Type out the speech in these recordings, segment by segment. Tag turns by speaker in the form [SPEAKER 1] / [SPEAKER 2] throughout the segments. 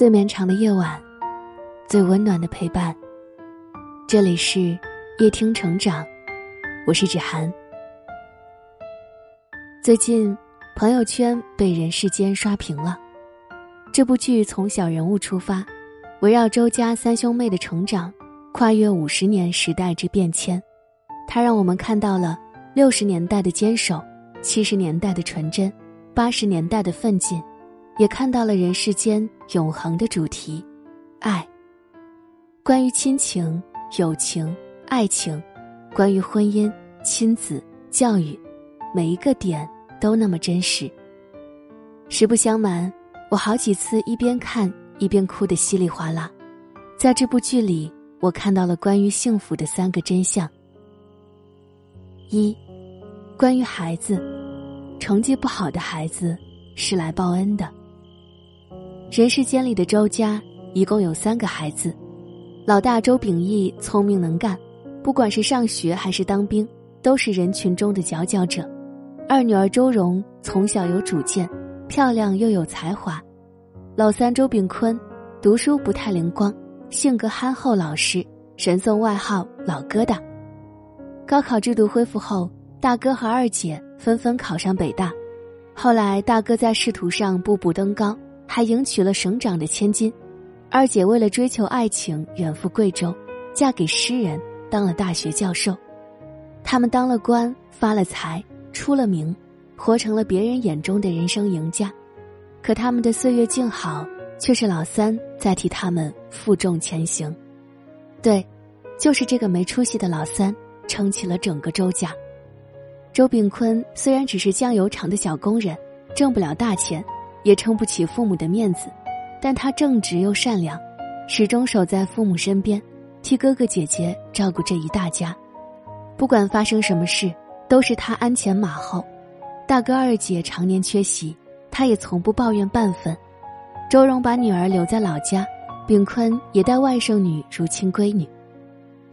[SPEAKER 1] 最绵长的夜晚，最温暖的陪伴。这里是夜听成长，我是芷涵。最近朋友圈被人世间刷屏了。这部剧从小人物出发，围绕周家三兄妹的成长，跨越五十年时代之变迁。它让我们看到了六十年代的坚守，七十年代的纯真，八十年代的奋进。也看到了人世间永恒的主题，爱。关于亲情、友情、爱情，关于婚姻、亲子、教育，每一个点都那么真实。实不相瞒，我好几次一边看一边哭得稀里哗啦。在这部剧里，我看到了关于幸福的三个真相：一，关于孩子，成绩不好的孩子是来报恩的。人世间里的周家一共有三个孩子，老大周秉义聪明能干，不管是上学还是当兵，都是人群中的佼佼者。二女儿周蓉从小有主见，漂亮又有才华。老三周秉坤读书不太灵光，性格憨厚老实，人送外号“老疙瘩”。高考制度恢复后，大哥和二姐纷纷考上北大，后来大哥在仕途上步步登高。还迎娶了省长的千金，二姐为了追求爱情远赴贵州，嫁给诗人当了大学教授。他们当了官，发了财，出了名，活成了别人眼中的人生赢家。可他们的岁月静好，却是老三在替他们负重前行。对，就是这个没出息的老三撑起了整个周家。周炳坤虽然只是酱油厂的小工人，挣不了大钱。也撑不起父母的面子，但他正直又善良，始终守在父母身边，替哥哥姐姐照顾这一大家。不管发生什么事，都是他鞍前马后。大哥二姐常年缺席，他也从不抱怨半分。周荣把女儿留在老家，炳坤也待外甥女如亲闺女。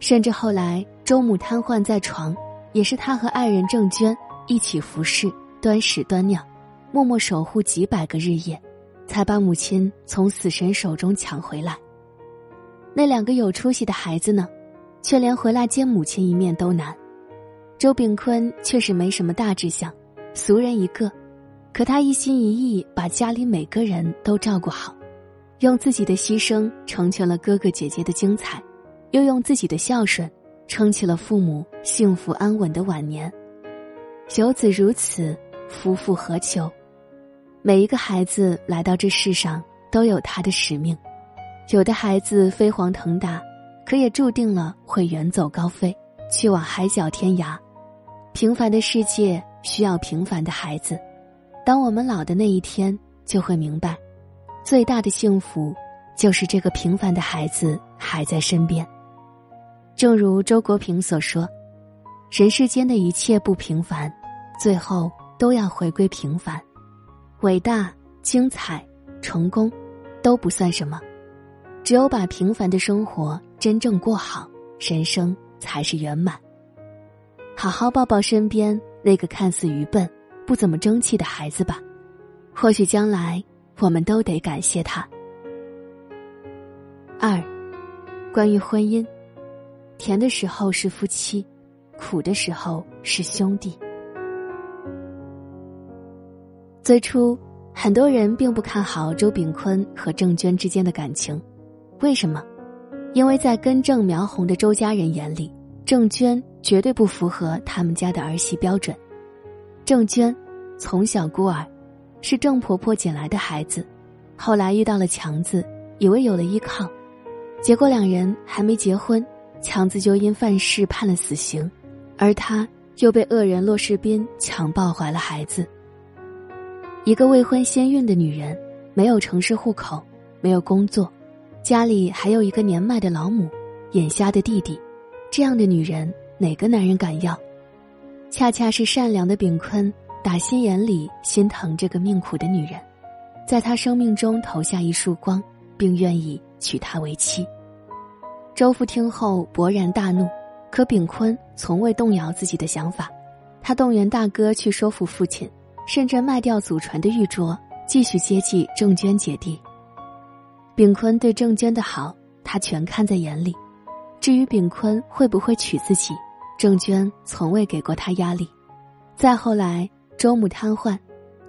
[SPEAKER 1] 甚至后来周母瘫痪在床，也是他和爱人郑娟一起服侍、端屎端尿。默默守护几百个日夜，才把母亲从死神手中抢回来。那两个有出息的孩子呢，却连回来见母亲一面都难。周炳坤确实没什么大志向，俗人一个，可他一心一意把家里每个人都照顾好，用自己的牺牲成全了哥哥姐姐的精彩，又用自己的孝顺撑起了父母幸福安稳的晚年。有子如此，夫复何求？每一个孩子来到这世上都有他的使命，有的孩子飞黄腾达，可也注定了会远走高飞，去往海角天涯。平凡的世界需要平凡的孩子。当我们老的那一天，就会明白，最大的幸福就是这个平凡的孩子还在身边。正如周国平所说：“人世间的一切不平凡，最后都要回归平凡。”伟大、精彩、成功，都不算什么，只有把平凡的生活真正过好，人生才是圆满。好好抱抱身边那个看似愚笨、不怎么争气的孩子吧，或许将来我们都得感谢他。二，关于婚姻，甜的时候是夫妻，苦的时候是兄弟。最初，很多人并不看好周炳坤和郑娟之间的感情，为什么？因为在根正苗红的周家人眼里，郑娟绝对不符合他们家的儿媳标准。郑娟从小孤儿，是郑婆婆捡来的孩子，后来遇到了强子，以为有了依靠，结果两人还没结婚，强子就因犯事判了死刑，而她又被恶人骆世斌强暴怀了孩子。一个未婚先孕的女人，没有城市户口，没有工作，家里还有一个年迈的老母，眼瞎的弟弟，这样的女人哪个男人敢要？恰恰是善良的炳坤打心眼里心疼这个命苦的女人，在她生命中投下一束光，并愿意娶她为妻。周父听后勃然大怒，可炳坤从未动摇自己的想法，他动员大哥去说服父亲。甚至卖掉祖传的玉镯，继续接济郑娟姐弟。炳坤对郑娟的好，他全看在眼里。至于炳坤会不会娶自己，郑娟从未给过他压力。再后来，周母瘫痪，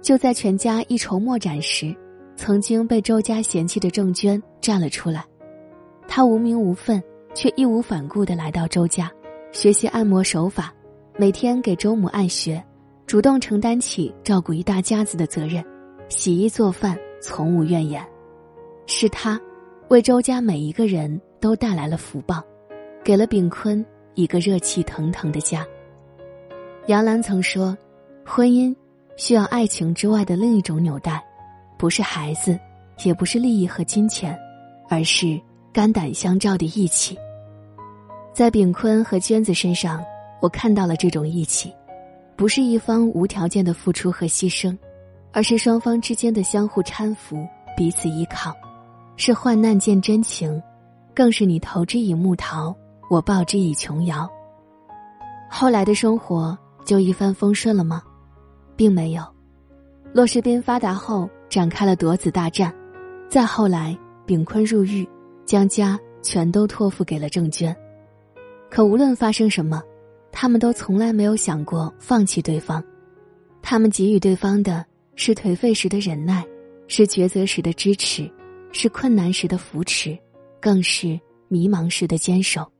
[SPEAKER 1] 就在全家一筹莫展时，曾经被周家嫌弃的郑娟站了出来。她无名无份，却义无反顾地来到周家，学习按摩手法，每天给周母按穴，主动承担起照顾一大家子的责任，洗衣做饭从无怨言。是他，为周家每一个人都带来了福报，给了炳坤一个热气腾腾的家。杨澜曾说：“婚姻需要爱情之外的另一种纽带，不是孩子，也不是利益和金钱，而是肝胆相照的义气。”在炳坤和娟子身上，我看到了这种义气，不是一方无条件的付出和牺牲，而是双方之间的相互搀扶、彼此依靠，是患难见真情，更是你投之以木桃，我报之以琼瑶。后来的生活。就一帆风顺了吗？并没有。骆士斌发达后展开了夺子大战，再后来炳坤入狱，将家全都托付给了郑娟。可无论发生什么，他们都从来没有想过放弃对方。他们给予对方的是颓废时的忍耐，是抉择时的支持，是困难时的扶持，更是迷茫时的坚守。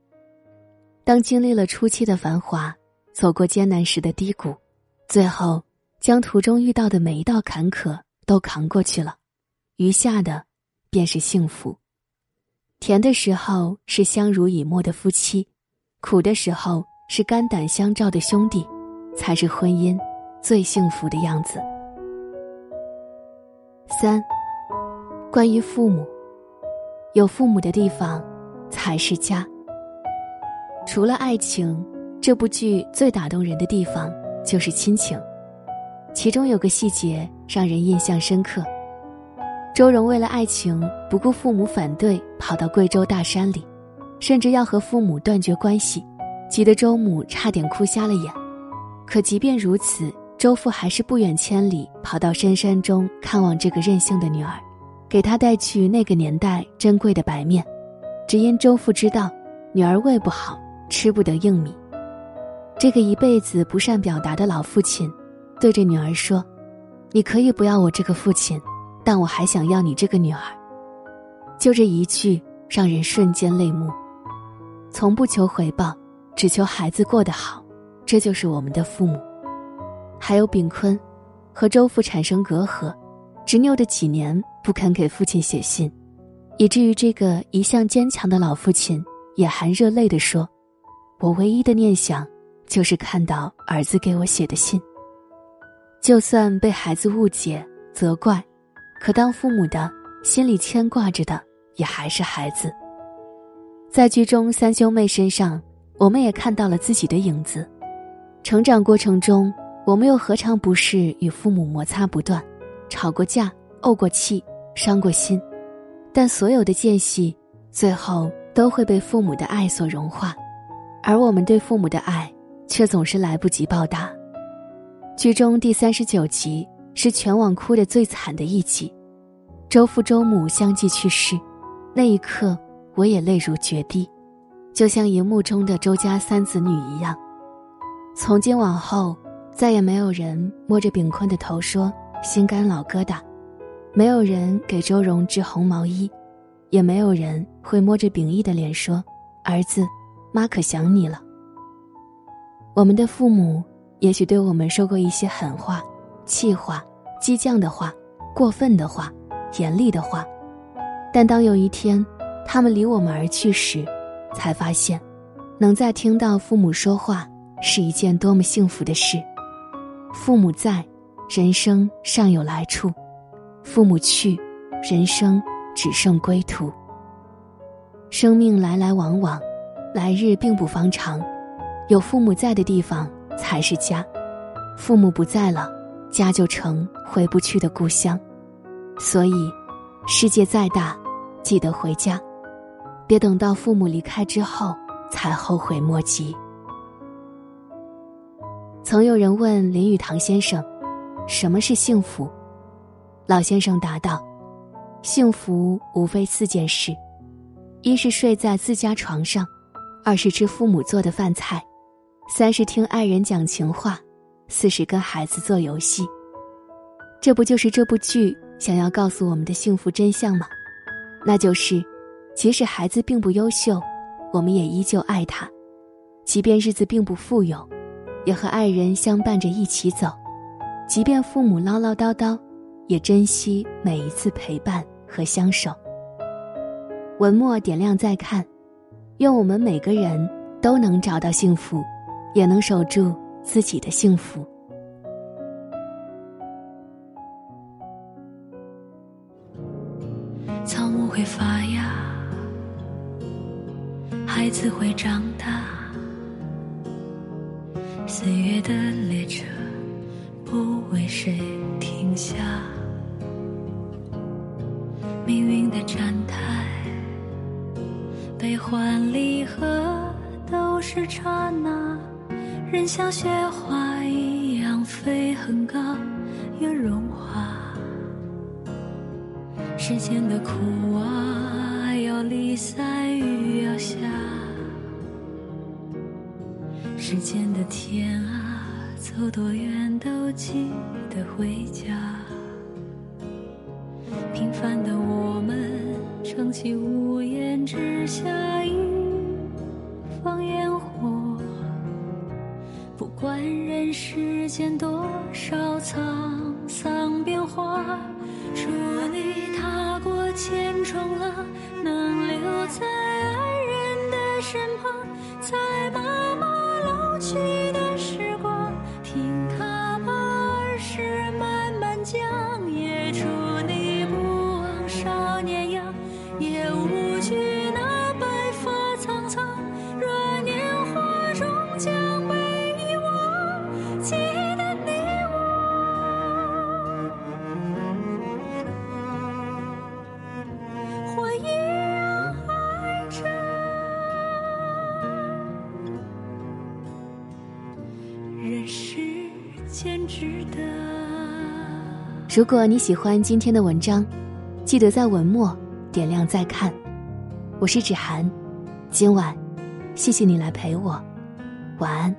[SPEAKER 1] 当经历了初期的繁华。走过艰难时的低谷，最后将途中遇到的每一道坎坷都扛过去了，余下的便是幸福。甜的时候是相濡以沫的夫妻，苦的时候是肝胆相照的兄弟，才是婚姻最幸福的样子。三，关于父母，有父母的地方才是家。除了爱情。这部剧最打动人的地方就是亲情，其中有个细节让人印象深刻。周蓉为了爱情不顾父母反对，跑到贵州大山里，甚至要和父母断绝关系，急得周母差点哭瞎了眼。可即便如此，周父还是不远千里跑到深山中看望这个任性的女儿，给她带去那个年代珍贵的白面，只因周父知道女儿胃不好，吃不得硬米。这个一辈子不善表达的老父亲，对着女儿说：“你可以不要我这个父亲，但我还想要你这个女儿。”就这一句，让人瞬间泪目。从不求回报，只求孩子过得好，这就是我们的父母。还有炳坤，和周父产生隔阂，执拗的几年不肯给父亲写信，以至于这个一向坚强的老父亲也含热泪地说：“我唯一的念想。”就是看到儿子给我写的信，就算被孩子误解责怪，可当父母的心里牵挂着的也还是孩子。在剧中三兄妹身上，我们也看到了自己的影子。成长过程中，我们又何尝不是与父母摩擦不断，吵过架、怄过气、伤过心？但所有的间隙，最后都会被父母的爱所融化，而我们对父母的爱。却总是来不及报答。剧中第三十九集是全网哭得最惨的一集，周父周母相继去世，那一刻我也泪如决堤，就像荧幕中的周家三子女一样。从今往后，再也没有人摸着炳坤的头说心肝老疙瘩，没有人给周蓉织红毛衣，也没有人会摸着秉义的脸说儿子，妈可想你了。我们的父母也许对我们说过一些狠话、气话、激将的话、过分的话、严厉的话，但当有一天他们离我们而去时，才发现，能再听到父母说话是一件多么幸福的事。父母在，人生尚有来处；父母去，人生只剩归途。生命来来往往，来日并不方长。有父母在的地方才是家，父母不在了，家就成回不去的故乡。所以，世界再大，记得回家，别等到父母离开之后才后悔莫及。曾有人问林语堂先生：“什么是幸福？”老先生答道：“幸福无非四件事：一是睡在自家床上，二是吃父母做的饭菜，三是听爱人讲情话，四是跟孩子做游戏。这不就是这部剧想要告诉我们的幸福真相吗？那就是，即使孩子并不优秀，我们也依旧爱他；即便日子并不富有，也和爱人相伴着一起走；即便父母唠唠叨叨，也珍惜每一次陪伴。和相守。文末点亮再看，愿我们每个人都能找到幸福，也能守住自己的幸福。
[SPEAKER 2] 孩子会长大，岁月的列车不为谁停下。命运的站台，悲欢离合都是刹那。人像雪花一样飞很高，又融化。世间的苦啊，离散雨要下。世间的天啊，走多远都记得回家。平凡的我们，撑起屋檐之下一方烟火。不管人世间多少沧桑变化，值得
[SPEAKER 1] 如果你喜欢今天的文章，记得在文末点亮再看。我是芷涵，今晚谢谢你来陪我，晚安。